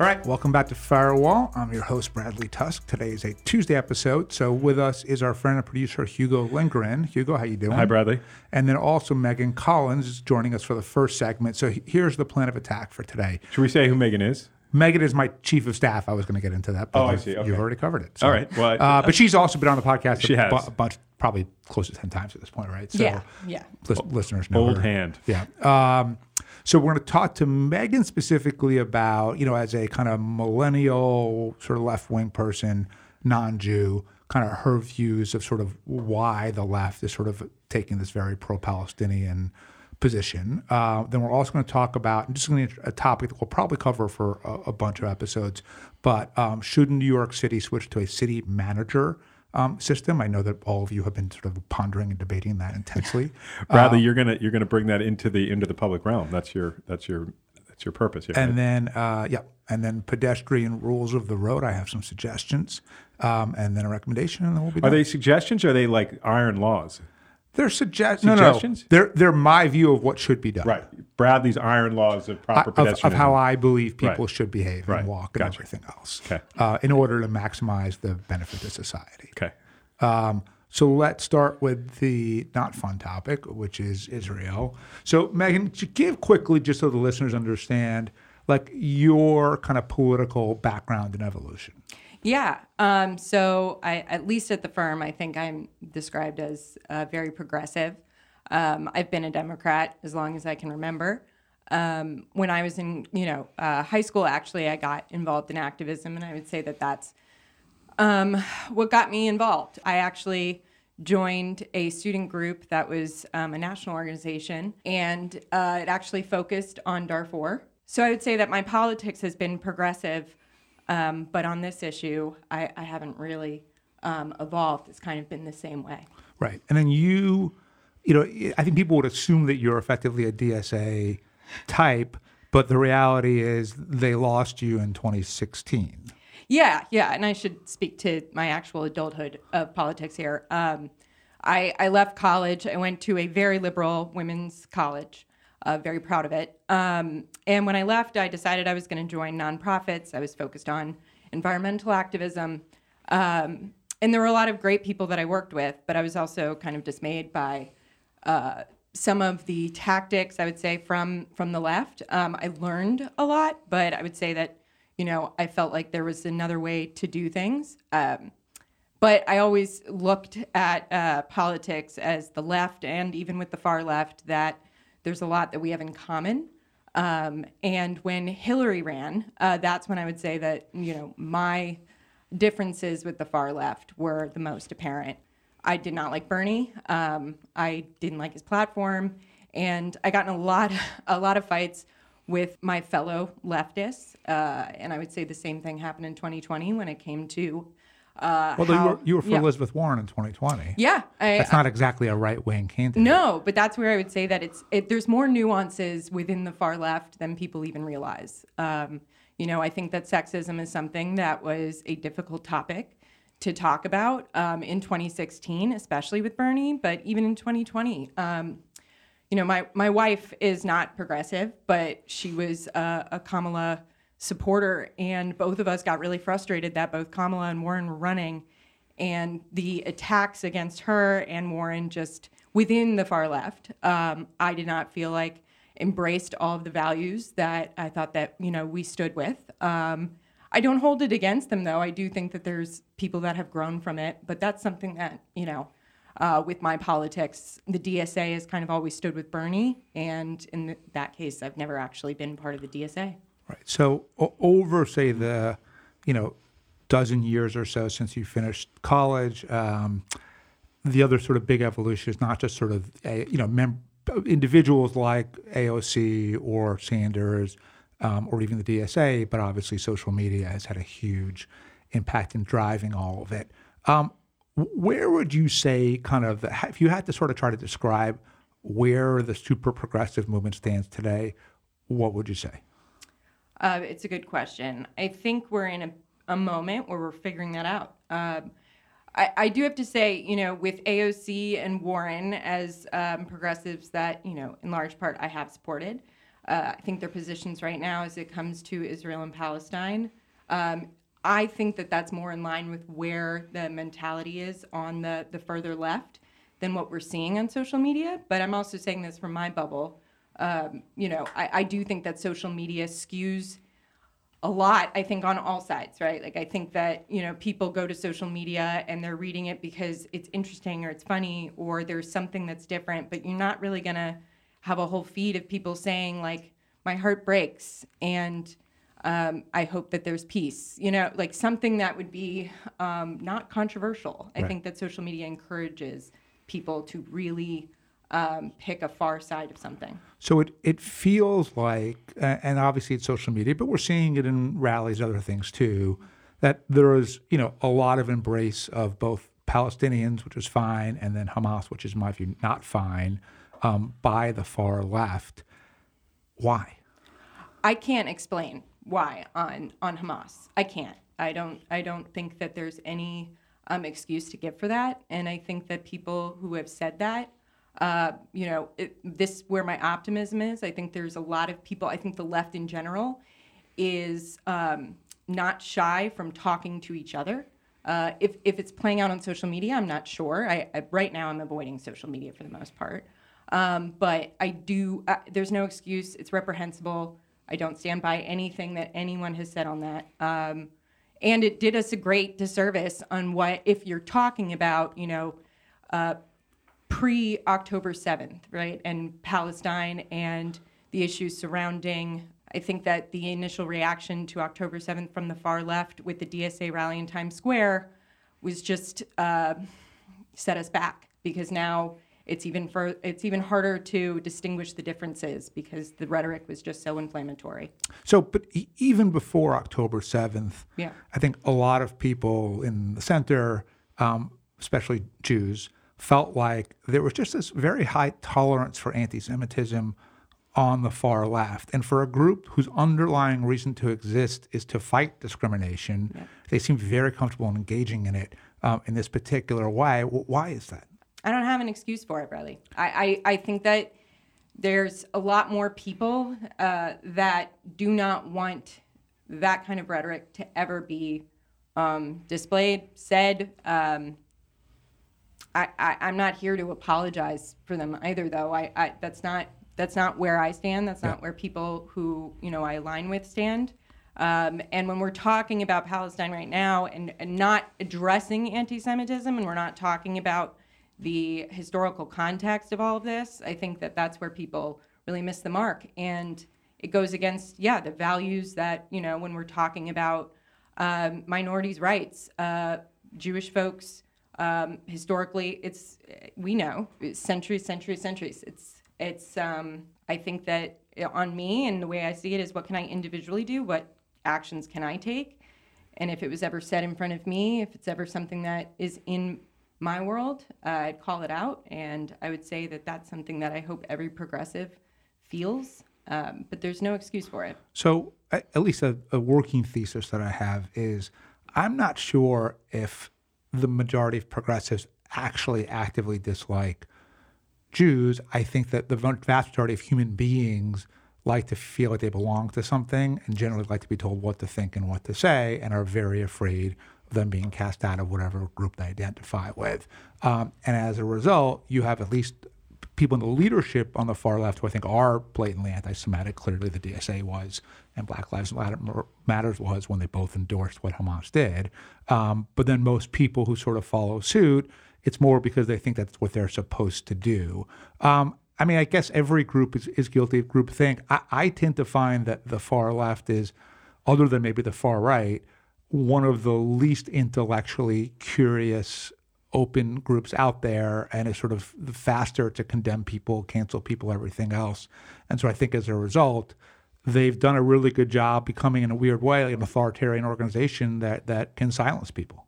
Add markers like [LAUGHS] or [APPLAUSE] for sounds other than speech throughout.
All right, welcome back to Firewall. I'm your host, Bradley Tusk. Today is a Tuesday episode. So with us is our friend and producer, Hugo Lindgren. Hugo, how you doing? Hi, Bradley. And then also Meaghan Collins is joining us for the first segment. So here's the plan of attack for today. Should we say who Meaghan is? Meaghan is my chief of staff. I was going to get into that, but Oh, I you've- see. Okay. you've already covered it. So, All right. Well, uh, but she's also been on the podcast She a, has. bu- bunch, probably close to 10 times at this point, right? So yeah, yeah. lis- listeners know Old her. hand. Yeah. Um, so we're going to talk to Meaghan specifically about, you know, as a kind of millennial, sort of left wing person, non Jew, kind of her views of sort of why the left is sort of taking this very pro Palestinian position. Uh, then we're also going to talk about, is going to a topic that we'll probably cover for a, a bunch of episodes, but um, should New York City switch to a city manager? Um, system. I know that all of you have been sort of pondering and debating that intensely. [LAUGHS] Bradley, you're gonna you're gonna bring that into the into the public realm. That's your that's your that's your purpose here. And right? then, uh, yeah, and then pedestrian rules of the road. I have some suggestions, um, and then a recommendation, and then we'll be Are done. they suggestions or are they like iron laws? They're suggest- no, no, no. They're they're my view of what should be done. Right. Bradley's iron laws of I- proper Of, of how I believe people Right. should behave Right. and walk and Gotcha. everything else, Okay. uh, in order to maximize the benefit to society. Okay. Um, so let's start with the not fun topic, which is Israel. So Meaghan, give quickly, just so the listeners understand, like your kind of political background and evolution. Yeah. Um, so I, at least at the firm, I think I'm described as uh, very progressive. Um, I've been a Democrat as long as I can remember. Um, when I was in, you know, uh, high school, actually, I got involved in activism, and I would say that that's um, what got me involved. I actually joined a student group that was um, a national organization, and uh, it actually focused on Darfur. So I would say that my politics has been progressive, um, but on this issue, I, I haven't really um, evolved. It's kind of been the same way. Right. And then you, you know, I think people would assume that you're effectively a DSA type, but the reality is they lost you in 2016. Yeah, yeah, and I should speak to my actual adulthood of politics here. Um, I, I left college. I went to a very liberal women's college. Uh, very proud of it. Um, and when I left, I decided I was going to join nonprofits. I was focused on environmental activism. Um, and there were a lot of great people that I worked with, but I was also kind of dismayed by uh, some of the tactics I would say from from the left. Um, I learned a lot, but I would say that you know I felt like there was another way to do things. Um, but I always looked at uh, politics as the left, and even with the far left, that there's a lot that we have in common. Um, and when Hillary ran, uh, that's when I would say that you know my differences with the far left were the most apparent. I did not like Bernie. Um, I didn't like his platform, and I got in a lot, [LAUGHS] a lot of fights with my fellow leftists. Uh, and I would say the same thing happened in 2020 when it came to. Uh, Well, you were, you were for yeah. Elizabeth Warren in 2020. Yeah, I, That's not exactly a right wing candidate. no, but that's where I would say that it's it, there's more nuances within the far left than people even realize. Um, you know, I think that sexism is something that was a difficult topic to talk about um, in 2016, especially with Bernie, but even in 2020. Um, you know, my my wife is not progressive, but she was a, a Kamala supporter, and both of us got really frustrated that both Kamala and Warren were running, and the attacks against her and Warren just within the far left. Um, I did not feel like embraced all of the values that I thought that you know we stood with. Um, I don't hold it against them though. I do think that there's people that have grown from it, but that's something that you know uh, with my politics, the DSA has kind of always stood with Bernie, and in th- that case, I've never actually been part of the DSA. Right. So o- over, say, the, you know, dozen years or so since you finished college, um, the other sort of big evolution is not just sort of, a, you know, mem- individuals like AOC or Sanders um, or even the DSA, but obviously social media has had a huge impact in driving all of it. Um, where would you say, kind of, if you had to sort of try to describe where the super progressive movement stands today, what would you say? Uh, it's a good question. I think we're in a, a moment where we're figuring that out. Um, I, I do have to say, you know, with AOC and Warren as um, progressives that, you know, in large part I have supported, uh, I think their positions right now, as it comes to Israel and Palestine, um, I think that that's more in line with where the mentality is on the the further left than what we're seeing on social media. But I'm also saying this from my bubble. Um, you know, I, I do think that social media skews a lot i think on all sides right? Like i think that you know people go to social media and they're reading it because it's interesting or it's funny or there's something that's different but you're not really going to have a whole feed of people saying like my heart breaks and um, i hope that there's peace you know? Like something that would be um, not controversial. I Right. think that social media encourages people to really um, pick a far side of something So it, it feels like, uh, and obviously it's social media, but we're seeing it in rallies, other things too, that there is, you know, a lot of embrace of both Palestinians, which is fine, and then Hamas, which is, in my view, not fine, um, by the far left. Why? I can't explain why on on Hamas. I can't. I don't. I don't think that there's any um, excuse to give for that. And I think that people who have said that, uh, you know, it, this where my optimism is. I think there's a lot of people. I think the left in general is um, not shy from talking to each other. Uh, if if it's playing out on social media, I'm not sure. I, I right now I'm avoiding social media for the most part. Um, but I do. Uh, there's no excuse. It's reprehensible. I don't stand by anything that anyone has said on that. Um, and it did us a great disservice on what if you're talking about, you know, uh, pre October 7th, right? And Palestine and the issues surrounding. I think that the initial reaction to October 7th from the far left with the DSA rally in Times Square was just uh, set us back because now it's even for it's even harder to distinguish the differences because the rhetoric was just so inflammatory. So, but e- even before October 7th, Yeah. I think a lot of people in the center, um, especially Jews, felt like there was just this very high tolerance for anti Semitism on the far left. And for a group whose underlying reason to exist is to fight discrimination, they seem very comfortable in engaging in it um, in this particular way. W- Why is that? I don't have an excuse for it, really. I, I, I think that there's a lot more people uh, that do not want that kind of rhetoric to ever be um, displayed, said. Um, I, I, I'm not here to apologize for them either, though. I, I that's not that's not where I stand. That's not where people who you know I align with stand. Um, and when we're talking about Palestine right now and, and not addressing anti-Semitism, and we're not talking about the historical context of all of this, I think that that's where people really miss the mark. And it goes against, yeah, the values that you know when we're talking about um, minorities' rights, uh, Jewish folks. Um, historically, it's we know it's centuries, centuries, centuries. It's it's. Um, I think that on me and the way I see it is, what can I individually do? What actions can I take? And if it was ever said in front of me, if it's ever something that is in my world, uh, I'd call it out, and I would say that that's something that I hope every progressive feels. Um, but there's no excuse for it. So, at least a, a working thesis that I have is I'm not sure if the majority of progressives actually actively dislike Jews. I think that the vast majority of human beings like to feel like they belong to something and generally like to be told what to think and what to say and are very afraid of them being cast out of whatever group they identify with. Um, and as a result, you have at least people in the leadership on the far left who I think are blatantly anti-Semitic. Clearly, the DSA was, and Black Lives Matter, Matters was when they both endorsed what Hamas did. Um, but then most people who sort of follow suit, it's more because they think that's what they're supposed to do. Um, I mean, I guess every group is, is guilty of groupthink. I, I tend to find that the far left is, other than maybe the far right, one of the least intellectually curious open groups out there and it's sort of faster to condemn people, cancel people, everything else. And so I think as a result, they've done a really good job becoming, in a weird way, an authoritarian organization that, that can silence people.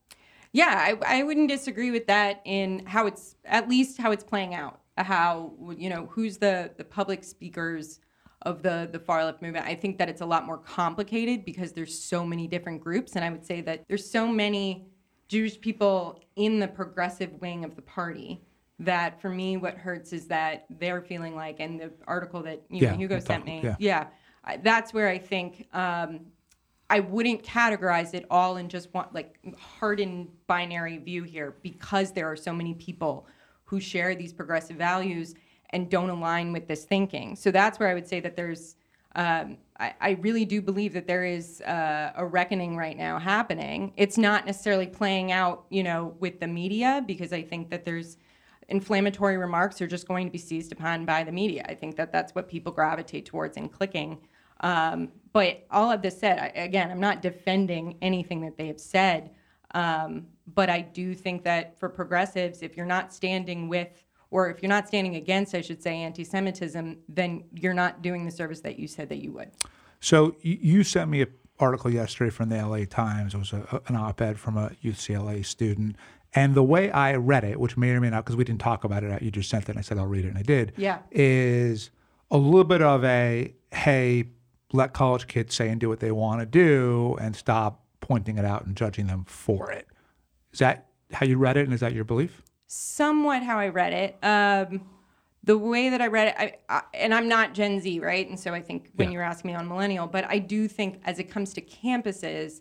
Yeah, I, I wouldn't disagree with that in how it's at least how it's playing out. How you know who's the the public speakers of the the far left movement. I think that it's a lot more complicated because there's so many different groups, and I would say that there's so many Jewish people in the progressive wing of the party that for me, what hurts is that they're feeling like, and the article that you Yeah, know, Hugo sent me, yeah. yeah, I, that's where I think um, I wouldn't categorize it all in just one like hardened binary view here because there are so many people who share these progressive values and don't align with this thinking. So that's where I would say that there's. Um, I, I really do believe that there is uh, a reckoning right now happening. It's not necessarily playing out, you know, with the media because I think that there's inflammatory remarks are just going to be seized upon by the media. I think that that's what people gravitate towards in clicking. Um, but all of this said, I, again, I'm not defending anything that they have said, um, but I do think that for progressives, if you're not standing with, or if you're not standing against, I should say, anti-Semitism, then you're not doing the service that you said that you would. So you sent me an article yesterday from the LA Times. It was a, an op-ed from a UCLA student, and the way I read it, which may or may not, because we didn't talk about it, you just sent it, and I said I'll read it, and I did. Yeah. Is a little bit of a hey, let college kids say and do what they want to do, and stop pointing it out and judging them for it. Is that how you read it, and is that your belief? Somewhat how I read it. Um, the way that I read it, I, I, and I'm not Gen Z, right? And so I think when Yeah. you're asking me on millennial, but I do think as it comes to campuses,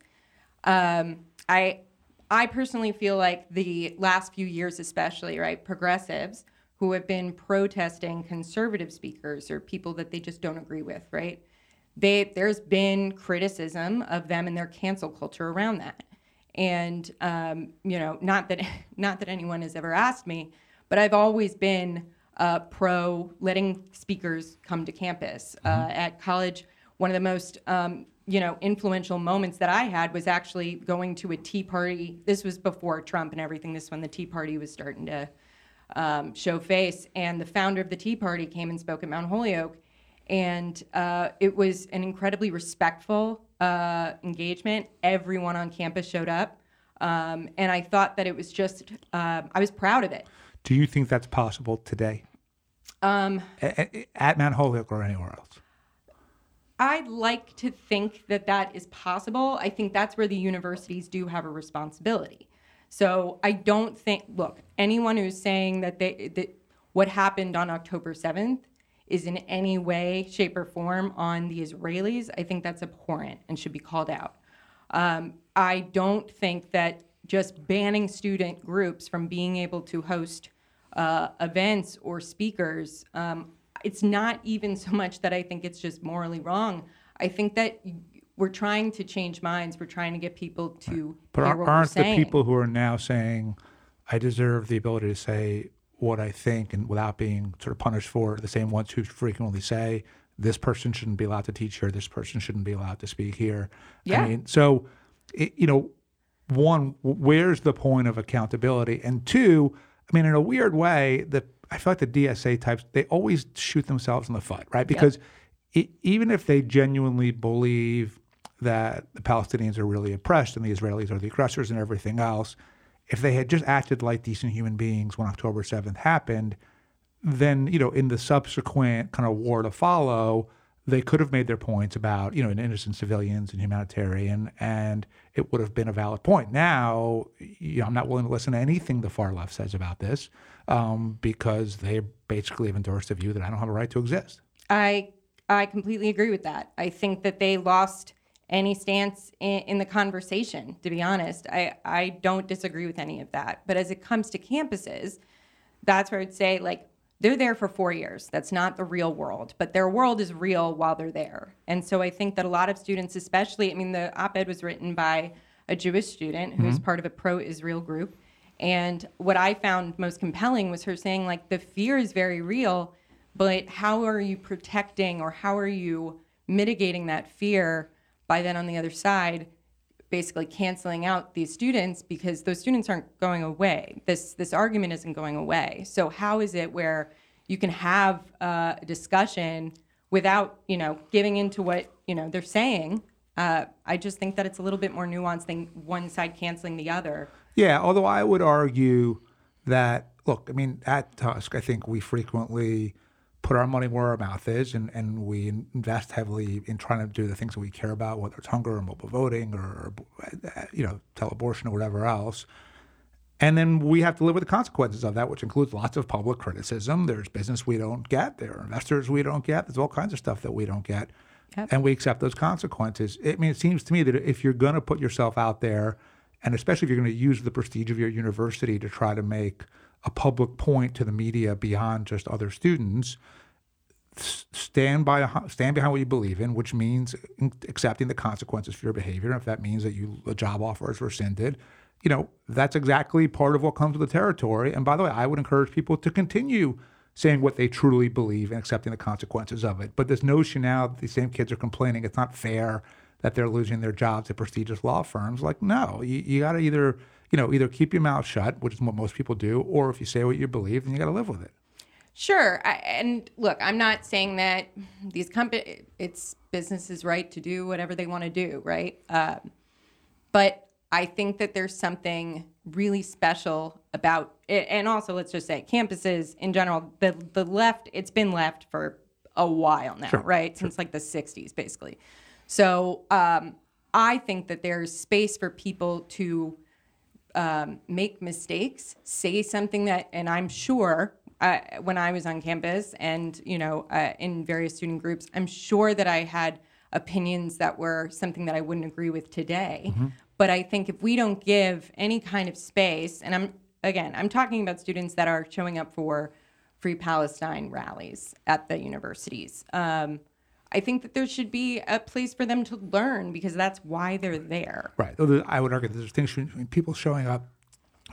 um, I I personally feel like the last few years, especially, right, progressives who have been protesting conservative speakers or people that they just don't agree with, right? They there's been criticism of them and their cancel culture around that and um, you know not that [LAUGHS] not that anyone has ever asked me but i've always been uh, pro letting speakers come to campus. Uh, at college one of the most um, you know influential moments that i had was actually going to a tea party. This was before trump and everything. This when the tea party was starting to um, show face. And the founder of the tea party came and spoke at mount holyoke. And uh, it was an incredibly respectful uh, engagement. Everyone on campus showed up, um, and I thought that it was just um I was proud of it. Do you think that's possible today? Um, at, at Mount Holyoke or anywhere else? I'd like to think that that is possible. I think that's where the universities do have a responsibility. So I don't think. Look, anyone who's saying that they that what happened on October seventh is in any way, shape, or form on the Israelis, I think that's abhorrent and should be called out. Um, I don't think that just banning student groups from being able to host uh, events or speakers, um, it's not even so much that I think it's just morally wrong. I think that we're trying to change minds. We're trying to get people to But hear ar- what we're aren't the people who are now saying, I deserve the ability to say what I think and without being sort of punished for it, the same ones who frequently say, this person shouldn't be allowed to teach here, this person shouldn't be allowed to speak here. Yeah. I mean, so, it, you know, one, where's the point of accountability? And two, I mean, in a weird way, the I feel like the DSA types, they always shoot themselves in the foot, right? Because e even if they genuinely believe that the Palestinians are really oppressed and the Israelis are the aggressors and everything else, if they had just acted like decent human beings when October 7th happened, then, you know, in the subsequent kind of war to follow, they could have made their points about, you know, innocent civilians and humanitarian, and it would have been a valid point. Now, you know, I'm not willing to listen to anything the far left says about this um, because they basically have endorsed the view that I don't have a right to exist. I I completely agree with that. I think that they lost any stance in, in the conversation. To be honest, I I don't disagree with any of that. But as it comes to campuses, that's where I'd say like they're there for four years. That's not the real world, but their world is real while they're there. And so I think that a lot of students, especially, I mean, the op-ed was written by a Jewish student who's mm-hmm. part of a pro-Israel group. And what I found most compelling was her saying, like, the fear is very real, but how are you protecting or how are you mitigating that fear by then on the other side basically canceling out these students because those students aren't going away. This this argument isn't going away. So how is it where you can have a discussion without you know giving into what you know they're saying? Uh, I just think that it's a little bit more nuanced than one side canceling the other. Yeah, although I would argue that, look, I mean, at Tusk, I think we frequently put our money where our mouth is and, and we invest heavily in trying to do the things that we care about, whether it's hunger or mobile voting or, uh, you know, tele-abortion or whatever else. And then we have to live with the consequences of that, which includes lots of public criticism. There's business we don't get. There are investors we don't get. There's all kinds of stuff that we don't get. Yep. And we accept those consequences. I mean, it seems to me that if you're going to put yourself out there, and especially if you're going to use the prestige of your university to try to make a public point to the media beyond just other students, stand by stand behind what you believe in, which means accepting the consequences for your behavior. If that means that you a job offer is rescinded, you know that's exactly part of what comes with the territory. And by the way, I would encourage people to continue saying what they truly believe and accepting the consequences of it. But this notion now that these same kids are complaining it's not fair that they're losing their jobs at prestigious law firms, like no, you, you got to either you know either keep your mouth shut, which is what most people do, or if you say what you believe, then you got to live with it. Sure, I, and look, I'm not saying that these company, it's businesses' right to do whatever they want to do, right? Um, but I think that there's something really special about it, and also let's just say campuses in general. The the left, it's been left for a while now, Sure, right? Since like the '60s, basically. So um, I think that there's space for people to um, make mistakes, say something that, and I'm sure uh, when I was on campus and you know uh, in various student groups, I'm sure that I had opinions that were something that I wouldn't agree with today. But I think if we don't give any kind of space, and I'm again, I'm talking about students that are showing up for Free Palestine rallies at the universities. Um, I think that there should be a place for them to learn because that's why they're there. Right. I would argue there's a distinction between people showing up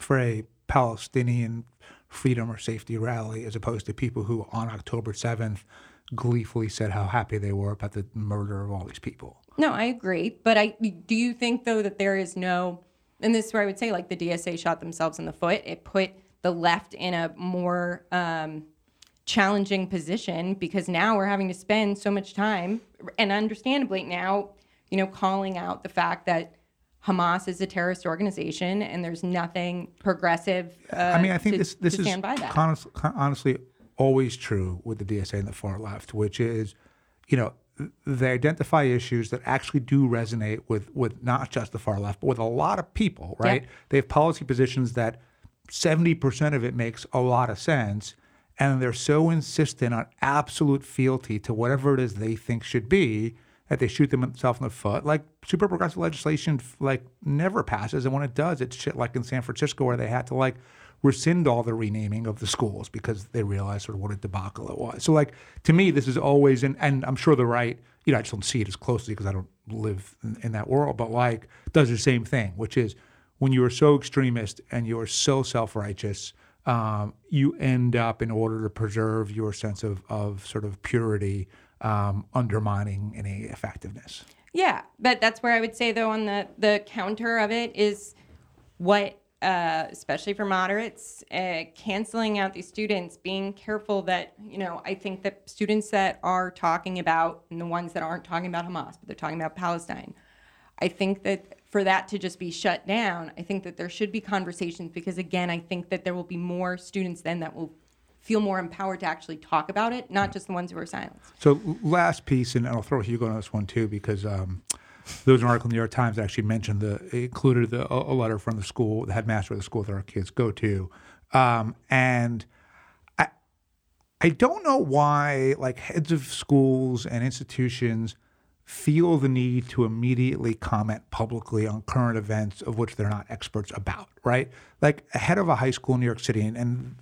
for a Palestinian freedom or safety rally as opposed to people who on October 7th gleefully said how happy they were about the murder of all these people. No, I agree. But I do you think though that there is no and this is where I would say like the DSA shot themselves in the foot. It put the left in a more um, challenging position because now we're having to spend so much time and understandably now, you know, calling out the fact that Hamas is a terrorist organization and there's nothing progressive. Uh, I mean, I think to, this this is stand by that. honest, honestly always true with the DSA and the far left, which is, you know, they identify issues that actually do resonate with with not just the far left, but with a lot of people, right? They have policy positions that 70% of it makes a lot of sense. And they're so insistent on absolute fealty to whatever it is they think should be that they shoot themselves in the foot. Like super progressive legislation, like never passes, and when it does, it's shit like in San Francisco where they had to like rescind all the renaming of the schools because they realized sort of what a debacle it was. So like to me, this is always, and, and I'm sure the right, you know, I just don't see it as closely because I don't live in, in that world, but like does the same thing, which is when you are so extremist and you are so self-righteous, um, you end up, in order to preserve your sense of, of sort of purity, um, undermining any effectiveness. Yeah, but that's where I would say though on the the counter of it is what uh, especially for moderates, uh, canceling out these students, being careful that, you know, I think that students that are talking about, and the ones that aren't talking about Hamas, but they're talking about Palestine, I think that for that to just be shut down, I think that there should be conversations because, again, I think that there will be more students then that will feel more empowered to actually talk about it, not just the ones who are silenced. So last piece, and I'll throw Hugo on this one too, because um, there was an article in the New York Times that actually mentioned the included the, a, letter from the school, the headmaster of the school that our kids go to, um, and I I don't know why like heads of schools and institutions feel the need to immediately comment publicly on current events of which they're not experts about, right? Like a head of a high school in New York City, and, and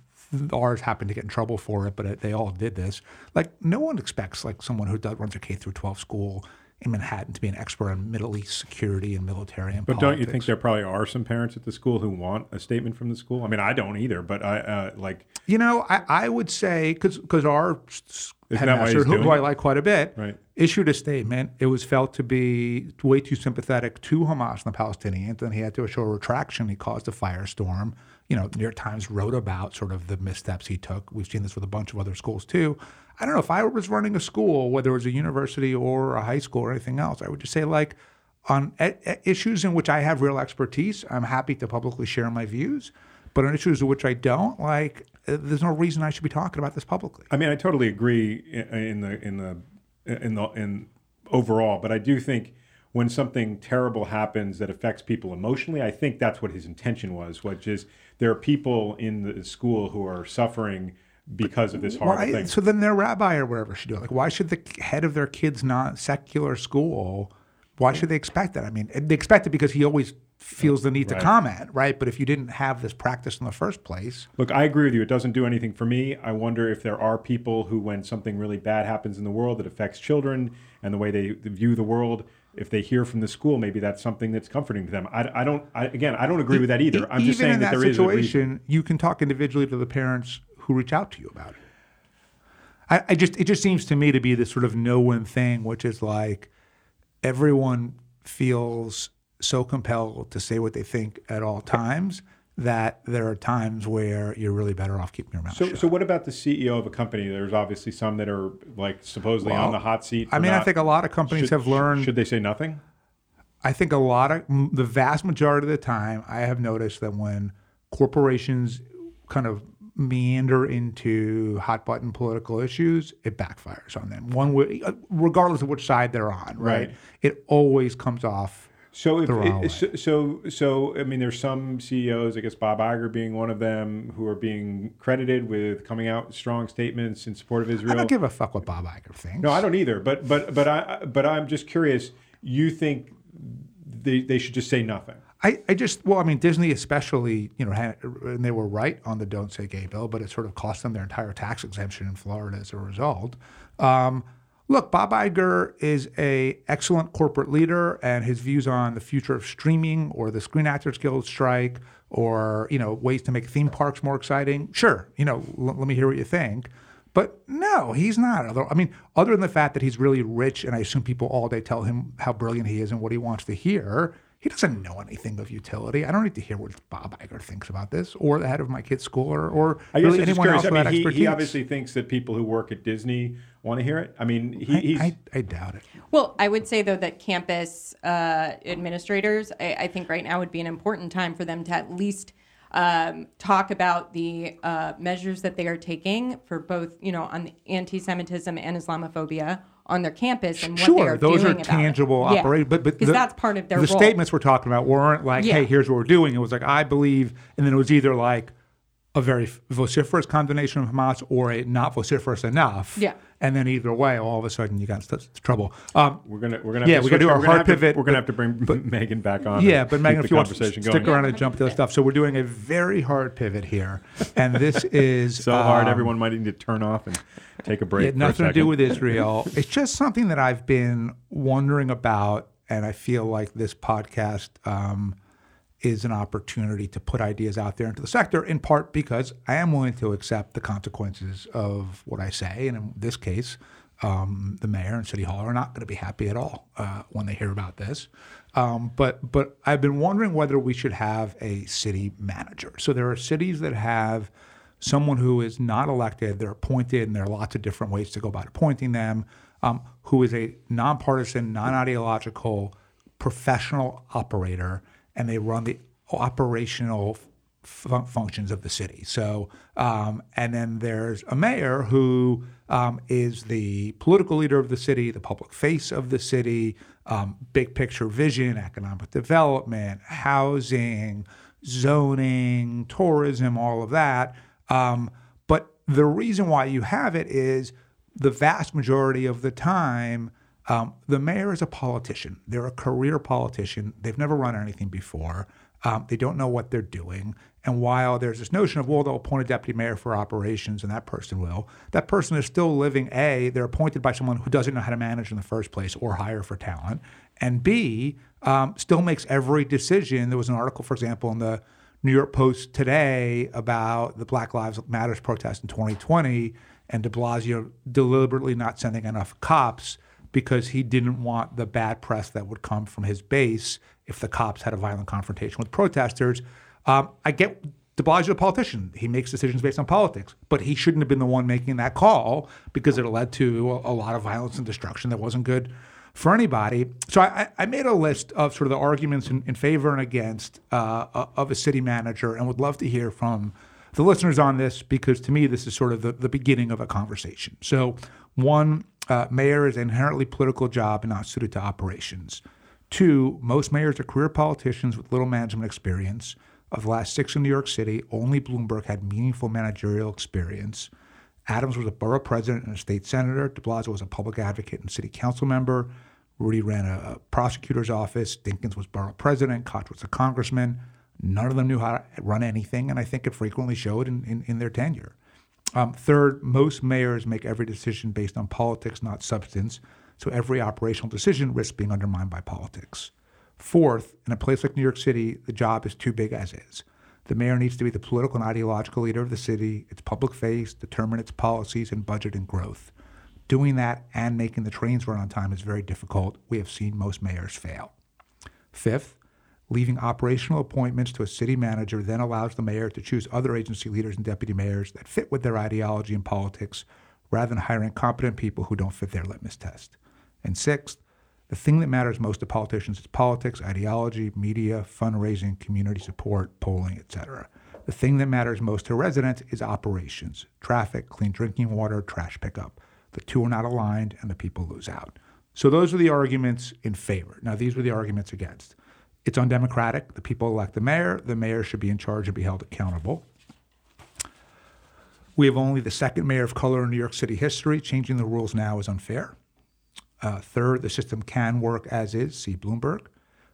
ours happened to get in trouble for it, but it, they all did this. Like no one expects like someone who does, runs a K through 12 school in Manhattan to be an expert on Middle East security and military and But politics. don't you think there probably are some parents at the school who want a statement from the school? I mean, I don't either, but I uh, like. You know, I, I would say because because our Isn't headmaster, who, who I like quite a bit, Right. Issued a statement. It was felt to be way too sympathetic to Hamas and the Palestinians, and he had to show a retraction. He caused a firestorm. You know, the New York Times wrote about sort of the missteps he took. We've seen this with a bunch of other schools too. I don't know if I was running a school, whether it was a university or a high school or anything else, I would just say like on issues in which I have real expertise, I'm happy to publicly share my views. But on issues in which I don't, like, there's no reason I should be talking about this publicly. I mean, I totally agree in the in the in the in overall, but I do think when something terrible happens that affects people emotionally. I think that's what his intention was, which is there are people in the school who are suffering because of this horrible Why, thing. so then their rabbi or whatever should do it. Like, why should the head of their kid's not secular school? Why should they expect that? I mean, they expect it because he always feels the need Right. to comment, right? But if you didn't have this practice in the first place, Look, I agree with you. It doesn't do anything for me. I wonder if there are people who, when something really bad happens in the world that affects children and the way they view the world, if they hear from the school, maybe that's something that's comforting to them. I, I don't. I, again, I don't agree with that either. I'm just saying in that, that, there is a situation, you can talk individually to the parents who reach out to you about it. I, I just it just seems to me to be this sort of no win thing, which is like everyone feels so compelled to say what they think at all times that there are times where you're really better off keeping your mouth So, shut. so what about the CEO of a company? There's obviously some that are like supposedly on the hot seat. I mean, I think a lot of companies should- have learned. Should they say nothing? I think a lot of the vast majority of the time, I have noticed that when corporations kind of meander into hot button political issues, it backfires on them. One way, uh, regardless of which side they're on, right? Right. It always comes off. So, if, it- so, so, so, I mean, there's some CEOs, I guess Bob Iger being one of them, who are being credited with coming out with strong statements in support of Israel. I don't give a fuck what Bob Iger thinks. No, I don't either. But but but I but I'm just curious. You think they they should just say nothing? I, I just well, I mean Disney especially, you know, had, and they were right on the "Don't Say Gay" bill, but it sort of cost them their entire tax exemption in Florida as a result. Um, look, Bob Iger is a excellent corporate leader, and his views on the future of streaming or the Screen Actors Guild strike or you know ways to make theme parks more exciting. Sure, you know, l- let me hear what you think. But no, he's not. I mean, other than the fact that he's really rich, and I assume people all day tell him how brilliant he is and what he wants to hear, he doesn't know anything of utility. I don't need to hear what Bob Iger thinks about this, or the head of my kid's school, or, or I guess really anyone curious. else I with mean, that he, expertise. he obviously thinks that people who work at Disney want to hear it. I mean, he, I, he's I, I doubt it. Well, I would say though that campus uh, administrators, I, I think right now would be an important time for them to at least um, talk about the uh, measures that they are taking for both, you know, on anti-Semitism and Islamophobia on their campus and what they Sure, are those are doing about it. tangible Yeah, operations, but but because the- that's part of their the role. statements we're talking about weren't like, Yeah. "Hey, here's what we're doing." It was like, "I believe," and then it was either like a very vociferous condemnation of Hamas or a not vociferous enough. Yeah. And then either way, all of a sudden you got st- trouble. Um, we're gonna we're gonna Yeah, to we gotta switch- do our we're gonna hard have to- pivot, We're gonna have to bring [LAUGHS] Meaghan back on. yeah, but Meaghan, if you want to conversation stick going. around and jump to the stuff, so we're doing a very hard pivot here, and this [LAUGHS] is so hard, um, everyone might need to turn off and take a break. It had for a nothing to do with Israel. [LAUGHS] it's just something that I've been wondering about, and I feel like this podcast um, is an opportunity to put ideas out there into the sector. In part because I am willing to accept the consequences of what I say, and in this case, um, the mayor and city hall are not going to be happy at all uh, when they hear about this. Um, but but I've been wondering whether we should have a city manager. So there are cities that have someone who is not elected, they're appointed, and there are lots of different ways to go about appointing them, um, who is a nonpartisan, non ideological, professional operator, and they run the operational fun- functions of the city. So, um, and then there's a mayor who um, is the political leader of the city, the public face of the city, um, big picture vision, economic development, housing, zoning, tourism, all of that. Um, but the reason why you have it is the vast majority of the time, um, the mayor is a politician. They're a career politician. They've never run anything before. Um, they don't know what they're doing. And while there's this notion of, well, they'll appoint a deputy mayor for operations and that person will, that person is still living A, they're appointed by someone who doesn't know how to manage in the first place or hire for talent. And B, um, still makes every decision. There was an article, for example, in the New York Post today about the Black Lives Matters protest in 2020 and de Blasio deliberately not sending enough cops because he didn't want the bad press that would come from his base if the cops had a violent confrontation with protesters. Um, I get de Blasio, a politician. He makes decisions based on politics, but he shouldn't have been the one making that call because it led to a, a lot of violence and destruction that wasn't good for anybody. So I, I made a list of sort of the arguments in, in favor and against uh, of a city manager and would love to hear from the listeners on this because to me, this is sort of the, the beginning of a conversation. So, one, uh, mayor is an inherently political job and not suited to operations. Two, most mayors are career politicians with little management experience. Of the last six in New York City, only Bloomberg had meaningful managerial experience. Adams was a borough president and a state senator. De Blasio was a public advocate and city council member. Rudy ran a, a prosecutor's office. Dinkins was borough president. Koch was a congressman. None of them knew how to run anything, and I think it frequently showed in, in, in their tenure. Um, third, most mayors make every decision based on politics, not substance, so every operational decision risks being undermined by politics. Fourth, in a place like New York City, the job is too big as is. The mayor needs to be the political and ideological leader of the city, its public face, determine its policies and budget and growth. Doing that and making the trains run on time is very difficult. We have seen most mayors fail. Fifth, leaving operational appointments to a city manager then allows the mayor to choose other agency leaders and deputy mayors that fit with their ideology and politics rather than hiring competent people who don't fit their litmus test. And sixth, the thing that matters most to politicians is politics, ideology, media, fundraising, community support, polling, etc. The thing that matters most to residents is operations, traffic, clean drinking water, trash pickup. The two are not aligned and the people lose out. So those are the arguments in favor. Now, these were the arguments against. It's undemocratic. The people elect the mayor. The mayor should be in charge and be held accountable. We have only the second mayor of color in New York City history. Changing the rules now is unfair. Uh, third, the system can work as is, see Bloomberg.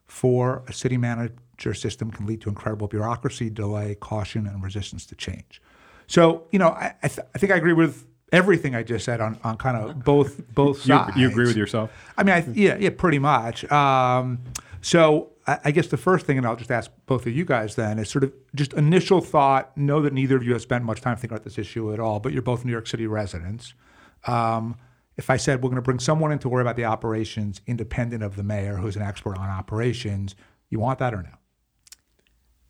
Four, a city manager system can lead to incredible bureaucracy, delay, caution, and resistance to change. So, you know, I, I, th- I think I agree with everything I just said on, on kind of both both You, sides. you agree with yourself? I mean, I, yeah, yeah, pretty much. Um, so I, guess the first thing, and I'll just ask both of you guys then, is sort of just initial thought. Know that neither of you have spent much time thinking about this issue at all, but you're both New York City residents. Um, if I said we're going to bring someone in to worry about the operations independent of the mayor, who's an expert on operations, you want that or no?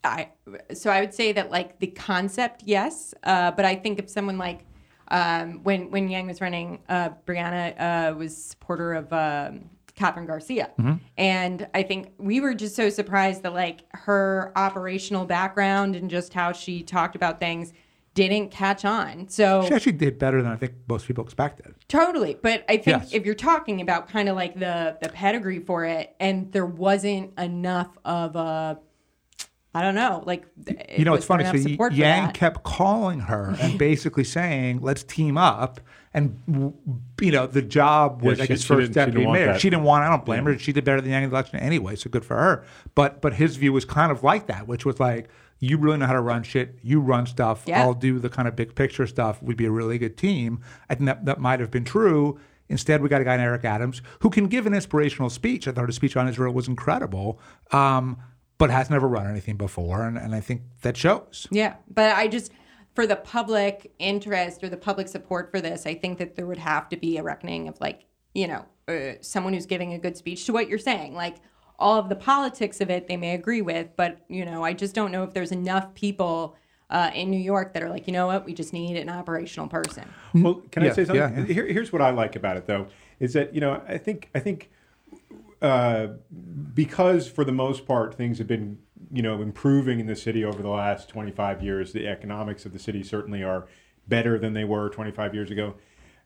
I so I would say that like the concept, yes, uh, but I think if someone like um, when when Yang was running, uh, Brianna uh, was supporter of um, Kathryn Garcia, mm-hmm. and I think we were just so surprised that like her operational background and just how she talked about things didn't catch on. So She actually did better than I think most people expected. Totally, but I think Yes. if you're talking about kind of like the the pedigree for it, and there wasn't enough of a, I don't know, like You know, it's funny. So enough Y- support for Yang kept calling her and [LAUGHS] basically saying, "Let's team up." And you know, the job was, Yeah, I she- guess, she first she deputy want mayor. that. She didn't want. I don't blame her. She did better than Yang in the election anyway, so good for her. But but his view was kind of like that, which was like, "You really know how to run shit. You run stuff. Yeah. I'll do the kind of big picture stuff. We'd be a really good team." I think that that might have been true. Instead, we got a guy, named Eric Adams, who can give an inspirational speech. I thought his speech on Israel was incredible. Um, but has never run anything before, and, and I think that shows. Yeah, but I just for the public interest or the public support for this, I think that there would have to be a reckoning of like you know uh, someone who's giving a good speech to what you're saying, like. All of the politics of it, they may agree with, but you know, I just don't know if there's enough people uh, in New York that are like, you know what, we just need an operational person. Well, can Yeah, I say something? yeah, yeah. Here, here's what I like about it, though, is that you know I think I think uh, because for the most part things have been you know improving in the city over the last 25 years. The economics of the city certainly are better than they were 25 years ago.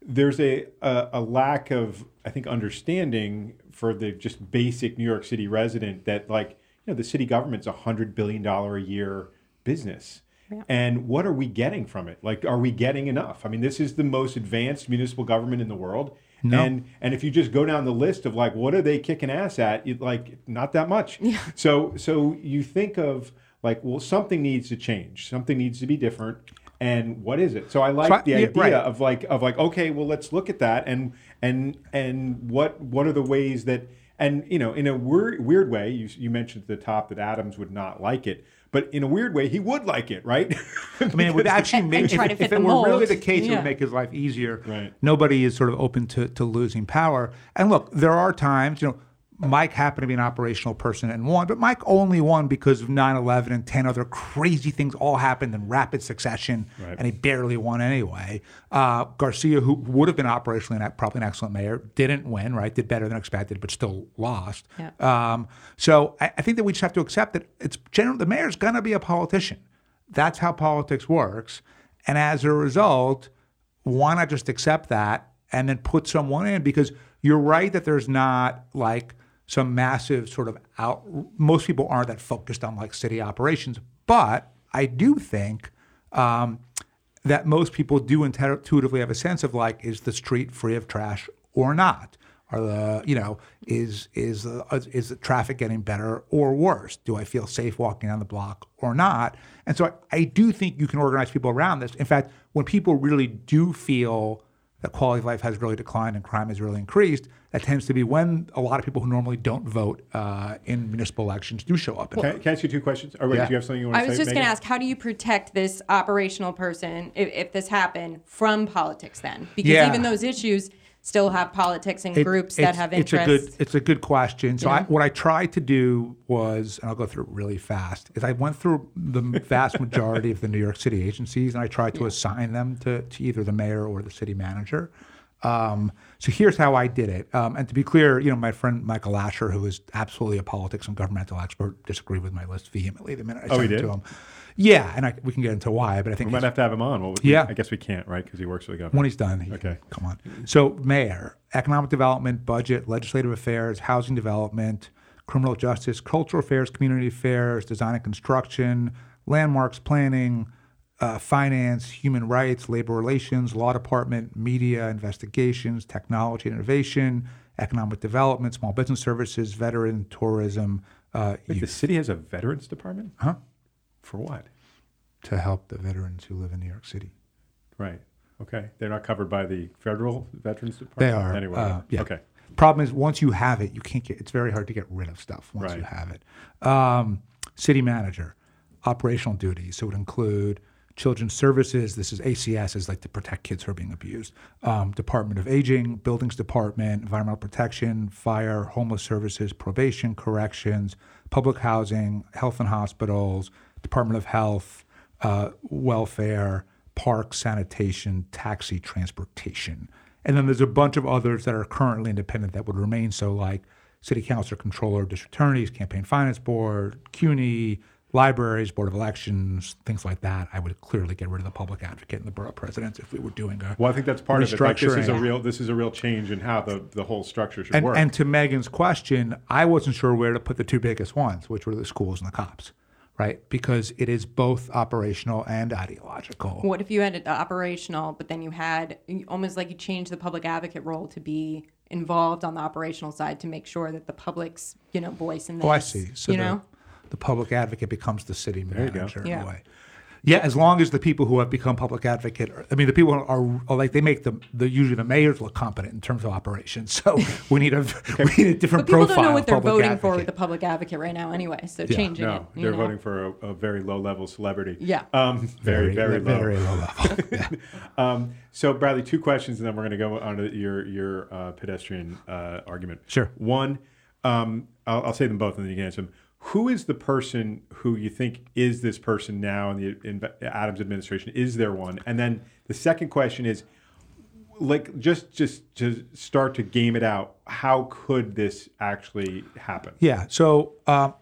There's a a, a lack of I think understanding for the just basic New York City resident that like you know the city government's a hundred billion dollar a year business. And what are we getting from it? Like, are we getting enough? I mean, this is the most advanced municipal government in the world. No. And and if you just go down the list of like what are they kicking ass at, like not that much. So so you think of like, well, something needs to change. Something needs to be different. And what is it? So I like So I- the yeah, idea right. of like of like, okay, well, let's look at that and and and what what are the ways that and you know in a weird weird way you you mentioned at the top that Adams would not like it. But in a weird way, he would like it, right? [LAUGHS] I mean, it would actually And- make and if, if it the were really the case, it would make his life easier. Right. Nobody is sort of open to, to losing power. And look, there are times, you know, Mike happened to be an operational person and won, but Mike only won because of 9-11 and 10 other crazy things all happened in rapid succession, Right. and he barely won anyway. Uh, Garcia, who would have been operationally an, probably an excellent mayor, didn't win, right? Did better than expected, but still lost. Yeah. Um, so I, I think that we just have to accept that it's general. The mayor's going to be a politician. That's how politics works. And as a result, why not just accept that and then put someone in? Because you're right that there's not like some massive sort of out. Most people aren't that focused on like city operations, but I do think um, that most people do intuitively have a sense of like, is the street free of trash or not? Are the you know is is the, is the traffic getting better or worse? Do I feel safe walking down the block or not? And so I, I do think you can organize people around this. In fact, when people really do feel that quality of life has really declined and crime has really increased, that tends to be when a lot of people who normally don't vote uh, in municipal elections do show up. Can, I, can I ask you two questions? Or wait, Yeah. do you have something you want to say? I say? was just going to ask, how do you protect this operational person if, if this happened from politics then? Because Yeah. even those issues still have politics and It- groups that it's- have it's a good it's a good question. So I, what I tried to do was, and I'll go through it really fast, is I went through the vast majority of the New York City agencies, and I tried to assign them to, to either the mayor or the city manager. Um, so here's how I did it. Um, and to be clear, you know, my friend Michael Asher, who is absolutely a politics and governmental expert, disagreed with my list vehemently the minute I Oh, sent it did? to him. Yeah, and I, we can get into why, but I think We might have to have him on. Well, Yeah. I guess we can't, right? Because he works for the government. when he's done, he Okay. Come on. So, mayor, economic development, budget, legislative affairs, housing development, criminal justice, cultural affairs, community affairs, design and construction, landmarks planning, uh, finance, human rights, labor relations, law department, media, investigations, technology and innovation, economic development, small business services, veteran, tourism, uh, the city has a veterans department? Huh? For what? to help the veterans who live in New York City. Right. Okay. They're not covered by the federal veterans department? They are. Anyway. uh, yeah. Okay. Problem is, once you have it, you can't get. It's very hard to get rid of stuff once you have it. Um, city manager, operational duties. So it would include children's services. This is ACS is like to protect kids who are being abused. Um, Department of Aging, Buildings Department, Environmental Protection, Fire, Homeless Services, Probation, Corrections, Public Housing, Health and Hospitals, Department of Health, uh, Welfare, Parks, Sanitation, Taxi, Transportation. And then there's a bunch of others that are currently independent that would remain. So, like City Council, Controller, District Attorneys, Campaign Finance Board, CUNY, libraries, Board of Elections, things like that. I would clearly get rid of the public advocate and the borough presidents if we were doing a. Well, I think that's part of it. Like, this is a real this is a real change in how the, the whole structure should And, work. and to Meaghan's question, I wasn't sure where to put the two biggest ones, which were the schools and the cops, right? Because it is both operational and ideological. What if you had it operational, but then you had almost like you changed the public advocate role to be involved on the operational side to make sure that the public's you know voice in this. Oh, I see. So you the, know, the public advocate becomes the city you go. manager in Yeah. a way. Yeah, as long as the people who have become public advocate, are, I mean, the people are, are like they make the, the usually the mayors look competent in terms of operations. So [LAUGHS] we need a we need a different but people profile. don't know what they're public voting for with the public advocate right now, anyway. So Yeah. changing no, it. you they're know. voting for a, a very low level celebrity. Yeah. Um, very, very, low. very low level. Yeah. [LAUGHS] Um, so, Bradley, two questions, and then we're going to go on to your your uh, pedestrian uh, argument. Sure. One, um, I'll, I'll say them both, and then you can answer them. Who is the person who you think is this person now in the in Adams administration? Is there one? And then the second question is, like, just just to start to game it out, how could this actually happen? Yeah. So um,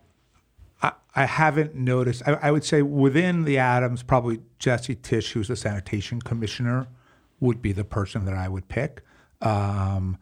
I, I haven't noticed. I, I would say within the Adams, probably Jesse Tisch, who's the sanitation commissioner, would be the person that I would pick. Um,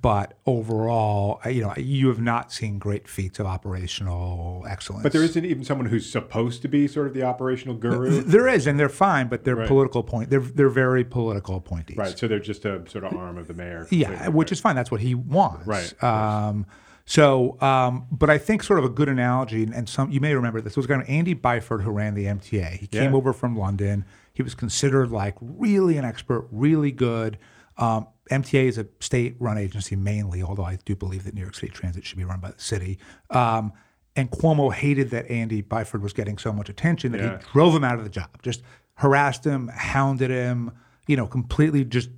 but overall, you know, you have not seen great feats of operational excellence. But there isn't even someone who's supposed to be sort of the operational guru. There is, and they're fine, but they're Right. political point. They're they're very political appointees. Right, so they're just a sort of arm of the mayor. Yeah, which is fine. That's what he wants. Right, Um, so, um, but I think sort of a good analogy, and, some you may remember this was a guy named Andy Byford who ran the MTA. He came Yeah. over from London. He was considered like really an expert, really good. Um, MTA is a state-run agency mainly, although I do believe that New York City Transit should be run by the city. Um, and Cuomo hated that Andy Byford was getting so much attention that Yeah. he drove him out of the job, just harassed him, hounded him, you know, completely just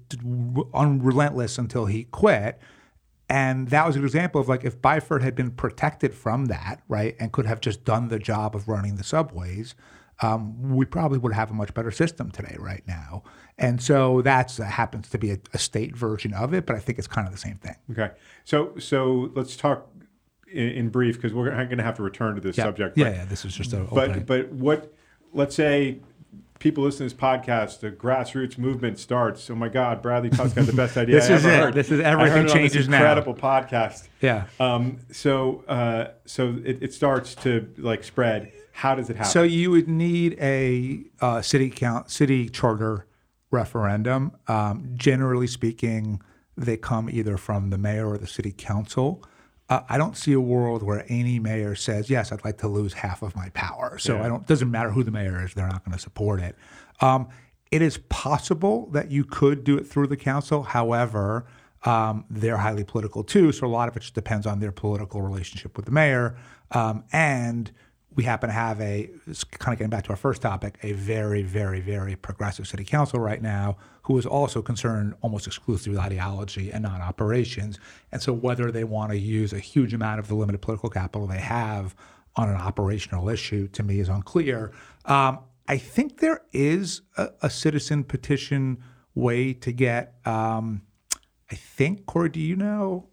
unrelentless until he quit. And that was an example of like if Byford had been protected from that, right, and could have just done the job of running the subways, um, we probably would have a much better system today, right now. And so that's that happens to be a, a state version of it, but I think it's kind of the same thing. Okay, so so let's talk in, in brief because we're going to have to return to this subject. Yeah, but- yeah. This is just a But opening. but what? Let's say people listen to this podcast, the grassroots movement starts. Oh my God, Bradley Tusk got the best [LAUGHS] idea. This I is ever it. Heard. This is- everything heard it on this changes now. Incredible podcast. Yeah. Um, so uh, so it, it starts to like spread. How does it happen? So you would need a uh, city count, city charter referendum. Um, generally speaking, they come either from the mayor or the city council. Uh, I don't see a world where any mayor says, "Yes, I'd like to lose half of my power." So I don't. Doesn't matter who the mayor is; they're not going to support it. Um, it is possible that you could do it through the council. However, um, they're highly political too, so a lot of it just depends on their political relationship with the mayor. Um, and we happen to have a it's kind of getting back to our first topic, a very, very, very progressive city council right now who is also concerned almost exclusively with ideology and not operations. And so whether they want to use a huge amount of the limited political capital they have on an operational issue to me is unclear. Um, I think there is a, a citizen petition way to get. Um, I think Corey, do you know?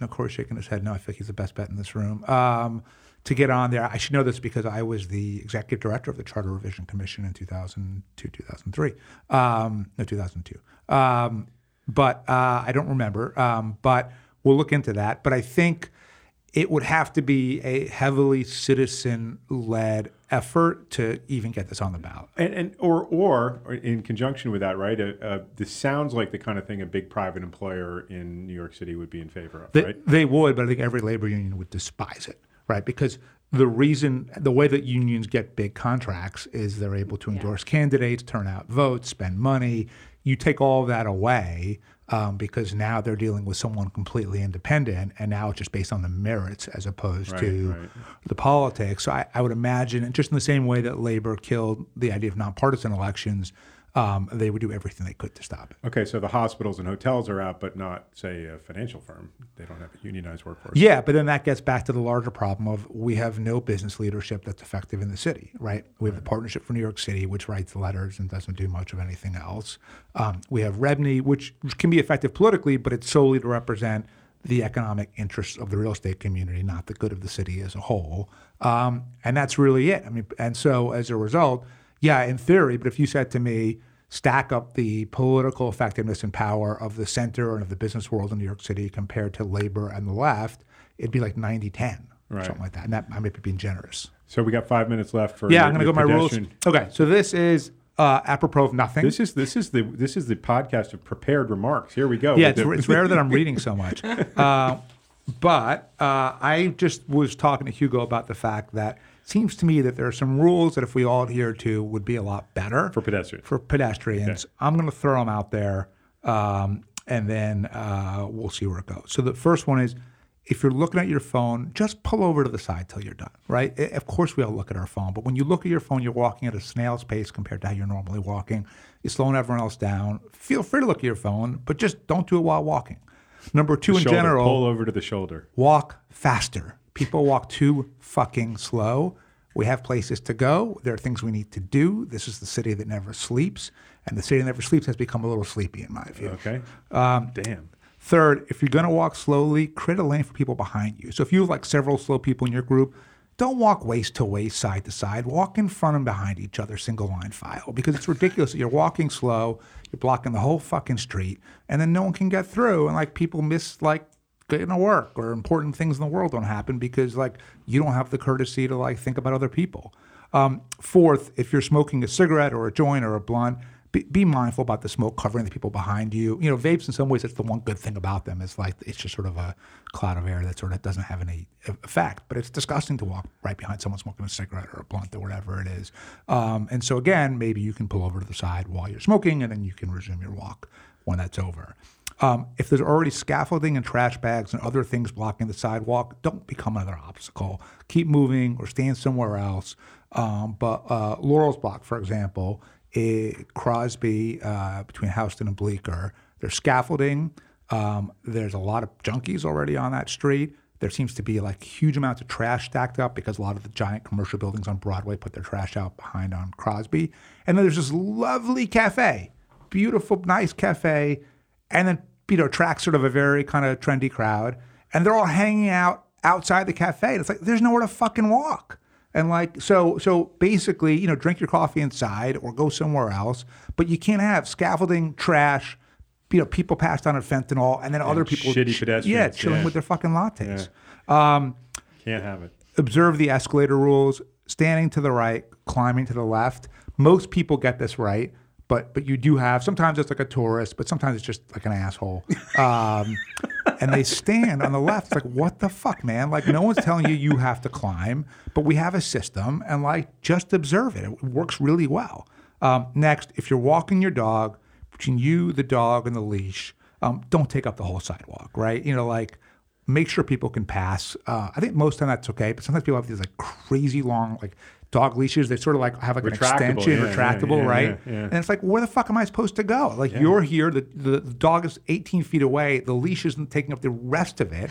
No, Corey's shaking his head. No, I think he's the best bet in this room. Um, to get on there, I should know this because I was the executive director of the Charter Revision Commission in 2002, 2003. Um, no, 2002. Um, but uh, I don't remember. Um, but we'll look into that. But I think it would have to be a heavily citizen-led effort to even get this on the ballot. and, and or or or in conjunction with that, right? Uh, uh, this sounds like the kind of thing a big private employer in New York City would be in favor of, They, right? they would, but I think every labor union would despise it, right? Because the reason, the way that unions get big contracts is they're able to endorse candidates, turn out votes, spend money. You take all that away um, because now they're dealing with someone completely independent, and now it's just based on the merits as opposed to right. the politics. So I, I would imagine, just in the same way that labor killed the idea of nonpartisan elections, um, they would do everything they could to stop it. Okay, so the hospitals and hotels are out, but not, say, a financial firm. They don't have a unionized workforce. Yeah, but then that gets back to the larger problem of we have no business leadership that's effective in the city, right? We have the Partnership for New York City, which writes letters and doesn't do much of anything else. Um, we have REBNY, which can be effective politically, but it's solely to represent the economic interests of the real estate community, not the good of the city as a whole. Um, and that's really it. I mean, and so as a result, yeah, in theory, but if you said to me, stack up the political effectiveness and power of the center and of the business world in New York City compared to labor and the left, it'd be like 90 10 or Right. something like that. And that I might be being generous. So we got five minutes left for Yeah, your- I'm going to go my rules. Okay, so this is uh, apropos of nothing. This is this is the this is the podcast of prepared remarks. Here we go. yeah, it's, the- it's rare that I'm [LAUGHS] reading so much. Uh, but uh, I just was talking to Hugo about the fact that seems to me that there are some rules that if we all adhere to would be a lot better for pedestrians. for pedestrians. I'm going to throw them out there, um, and then uh, we'll see where it goes. So the first one is, if you're looking at your phone, just pull over to the side till you're done. Right? Of course, we all look at our phone, but when you look at your phone, you're walking at a snail's pace compared to how you're normally walking. You're slowing everyone else down. Feel free to look at your phone, but just don't do it while walking. Number two, in shoulder, general, pull over to the shoulder. walk faster. People walk too fucking slow. We have places to go. There are things we need to do. This is the city that never sleeps, and the city that never sleeps has become a little sleepy, in my view. Okay. Um, Damn. Third, if you're going to walk slowly, create a lane for people behind you. So if you have like several slow people in your group, don't walk waist to waist, side to side. Walk in front and behind each other, single line file, because it's ridiculous that you're walking slow, you're blocking the whole fucking street, and then no one can get through, and like people miss like getting to work or important things in the world don't happen because like you don't have the courtesy to like think about other people. Um, fourth, if you're smoking a cigarette or a joint or a blunt, be, be mindful about the smoke covering the people behind you. You know, vapes in some ways that's the one good thing about them is like it's just sort of a cloud of air that sort of doesn't have any effect. But it's disgusting to walk right behind someone smoking a cigarette or a blunt or whatever it is. Um, and so again, maybe you can pull over to the side while you're smoking, and then you can resume your walk when that's over. Um, if there's already scaffolding and trash bags and other things blocking the sidewalk, don't become another obstacle. Keep moving or stand somewhere else. Um, but uh, Laurel's Block, for example, eh, Crosby uh, between Houston and Bleecker, there's scaffolding. Um, there's a lot of junkies already on that street. There seems to be like huge amounts of trash stacked up because a lot of the giant commercial buildings on Broadway put their trash out behind on Crosby. And then there's this lovely cafe, beautiful, nice cafe, and then you know attracts sort of a very kind of trendy crowd, and they're all hanging out outside the cafe. And it's like there's nowhere to fucking walk. And like so so basically, you know, drink your coffee inside or go somewhere else, but you can't have scaffolding, trash, you know, people passed on at fentanyl and then other people shitty pedestrians, Yeah, chilling yeah. with their fucking lattes. Um, can't have it. Observe the escalator rules, standing to the right, climbing to the left. Most people get this right, but but you do have sometimes it's like a tourist, but sometimes it's just like an asshole. Um, [LAUGHS] and they stand on the left. It's like, what the fuck, man? Like, no one's telling you you have to climb, but we have a system, and like, just observe it. It works really well. Um, next, if you're walking your dog between you, the dog, and the leash, um, don't take up the whole sidewalk, right? You know, like, make sure people can pass. Uh, I think most of time that's okay, but sometimes people have these like crazy long like dog leashes. They sort of like have like an Retractable, extension, yeah, retractable, yeah, right? And it's like, where the fuck am I supposed to go? Like you're here, the, the the dog is 18 feet away, the leash isn't taking up the rest of it,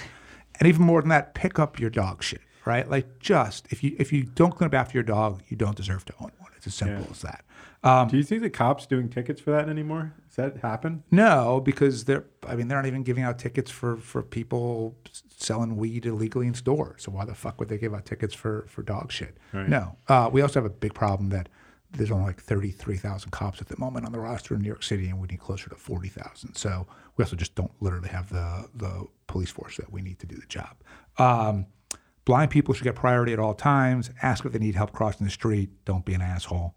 and even more than that, pick up your dog shit, right? Like just if you if you don't clean up after your dog, you don't deserve to own one. It's as simple as that. Um, Do you see the cops doing tickets for that anymore? Does that happen? No, because they're. I mean, they're not even giving out tickets for for people selling weed illegally in stores. So why the fuck would they give out tickets for for dog shit? Right. No. Uh, we also have a big problem that there's only like thirty three thousand cops at the moment on the roster in New York City, and we need closer to forty thousand. So we also just don't literally have the the police force that we need to do the job. Um, blind people should get priority at all times. Ask if they need help crossing the street. Don't be an asshole.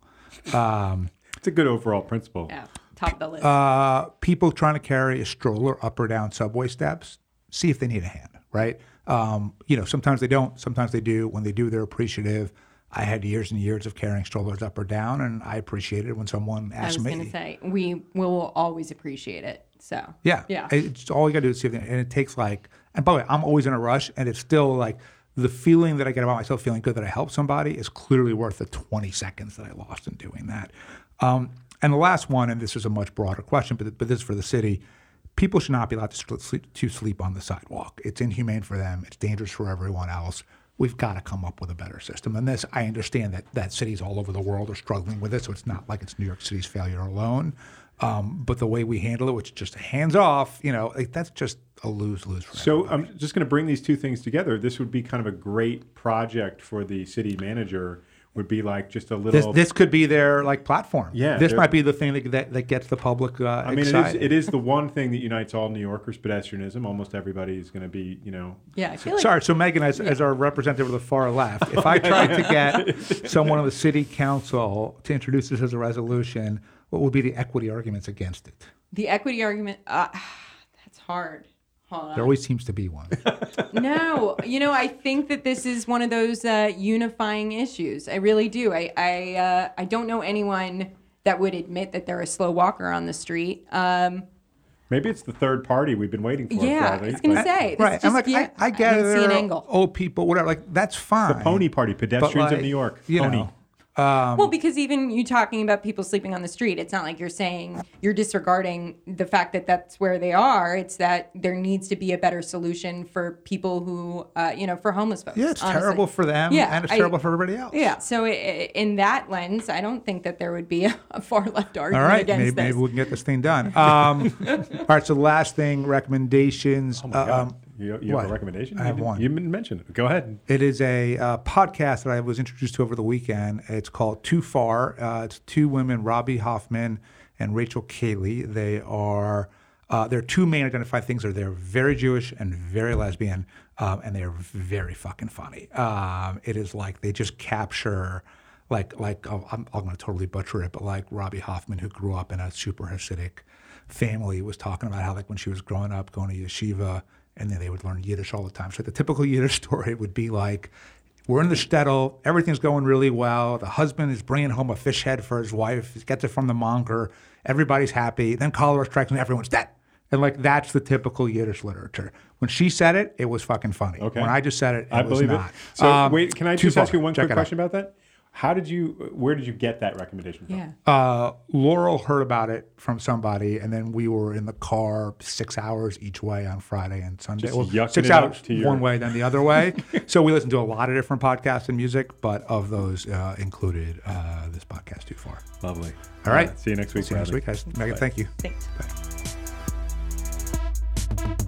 Um, It's a good overall principle. Yeah, top of the list. uh, people trying to carry a stroller up or down subway steps, see if they need a hand, right? Um, you know, sometimes they don't, sometimes they do. When they do, they're appreciative. I had years and years of carrying strollers up or down, and I appreciated it when someone asked me. I was going to say we will always appreciate it. So Yeah. yeah. It's all you got to do is see if they, and it takes like, and by the way, I'm always in a rush, and it's still like the feeling that I get about myself feeling good that I helped somebody is clearly worth the 20 seconds that I lost in doing that. Um, and the last one, and this is a much broader question, but, but this is for the city. People should not be allowed to sleep, to sleep on the sidewalk. It's inhumane for them. It's dangerous for everyone else. We've got to come up with a better system. And this, I understand that that cities all over the world are struggling with it, so it's not like it's New York City's failure alone. Um, but the way we handle it, which is just hands off, you know, like that's just a lose lose So everybody. I'm just going to bring these two things together. This would be kind of a great project for the city manager. Would be like just a little. this could be their like platform. Yeah, this might be the thing that, that, that gets the public uh, I mean, it is, it is, the one thing that unites all New Yorkers: pedestrianism. Almost everybody is going to be, you know, yeah, I feel like Sorry, so Meaghan, as, as our representative of the far left, [LAUGHS] if I tried to get [LAUGHS] someone on the city council to introduce this as a resolution, what would be the equity arguments against it? the equity argument. Uh, [SIGHS] that's hard. Hold on. There always seems to be one. [LAUGHS] no, you know, I think that this is one of those uh, unifying issues. I really do. I I, uh, I don't know anyone that would admit that they're a slow walker on the street. Um, maybe it's the third party we've been waiting for. yeah, I was going to say. Right, just, I'm like, yeah, I, I get it. didn't see there are angle. Old people, whatever. Like, that's fine. The pony Party, pedestrians like, of New York. You Pony. know, um, well, because even you talking about people sleeping on the street, it's not like you're saying you're disregarding the fact that that's where they are. It's that there needs to be a better solution for people who, uh, you know, for homeless folks. yeah, it's honestly. terrible for them Yeah, and it's I- terrible for everybody else. Yeah, so i- i- in that lens, I don't think that there would be a, [LAUGHS] a far left argument right, against maybe, this. maybe we can get this thing done. Um, [LAUGHS] all right, so the last thing, recommendations. Oh my God. um, you, you have a recommendation? I You have didn't- one. You didn't mention it. Go ahead. It is a uh, podcast that I was introduced to over the weekend. It's called Too Far. Uh, it's two women, Robby Hoffman and Rachel Kaly. They are uh, their two main identified things are they're very Jewish and very lesbian, um, and they're very fucking funny. Um, it is like they just capture. Like, like oh, I'm, I'm going to totally butcher it, but like Robby Hoffman, who grew up in a super Hasidic family, was talking about how like when she was growing up, going to yeshiva, and then they would learn Yiddish all the time. So the typical Yiddish [LAUGHS] story would be like, we're in the shtetl, everything's going really well. The husband is bringing home a fish head for his wife. He gets it from the monger. Everybody's happy. Then cholera strikes and everyone's dead. And like that's the typical Yiddish literature. When she said it, it was fucking funny. Okay. When I just said it, it I was believe not. it. So Um, wait, can I just ask you one Check quick it out. question about that? How did you? Where did you get that recommendation from? yeah. Uh, Laurel heard about it from somebody, and then we were in the car six hours each way on Friday and Sunday. Just Well, six it hours to your- one way, then the other way. [LAUGHS] so we listened to a lot of different podcasts and music, but of those uh, included uh, this podcast too far. Lovely. All right. See you next week. See you next week, guys. Meaghan, thank you. Thanks. Firewall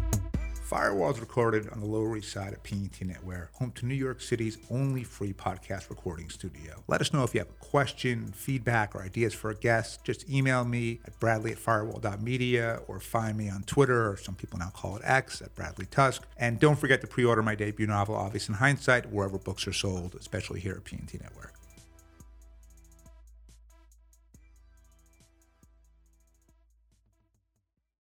is recorded on the Lower East Side of P&T Knitwear, home to New York City's only free podcast recording studio. Let us know if you have a question, feedback, or ideas for a guest. Just email me at bradley at firewall.media or find me on Twitter, or some people now call it X, at Bradley Tusk. And don't forget to pre order my debut novel, Obvious in Hindsight, wherever books are sold, especially here at P&T Knitwear.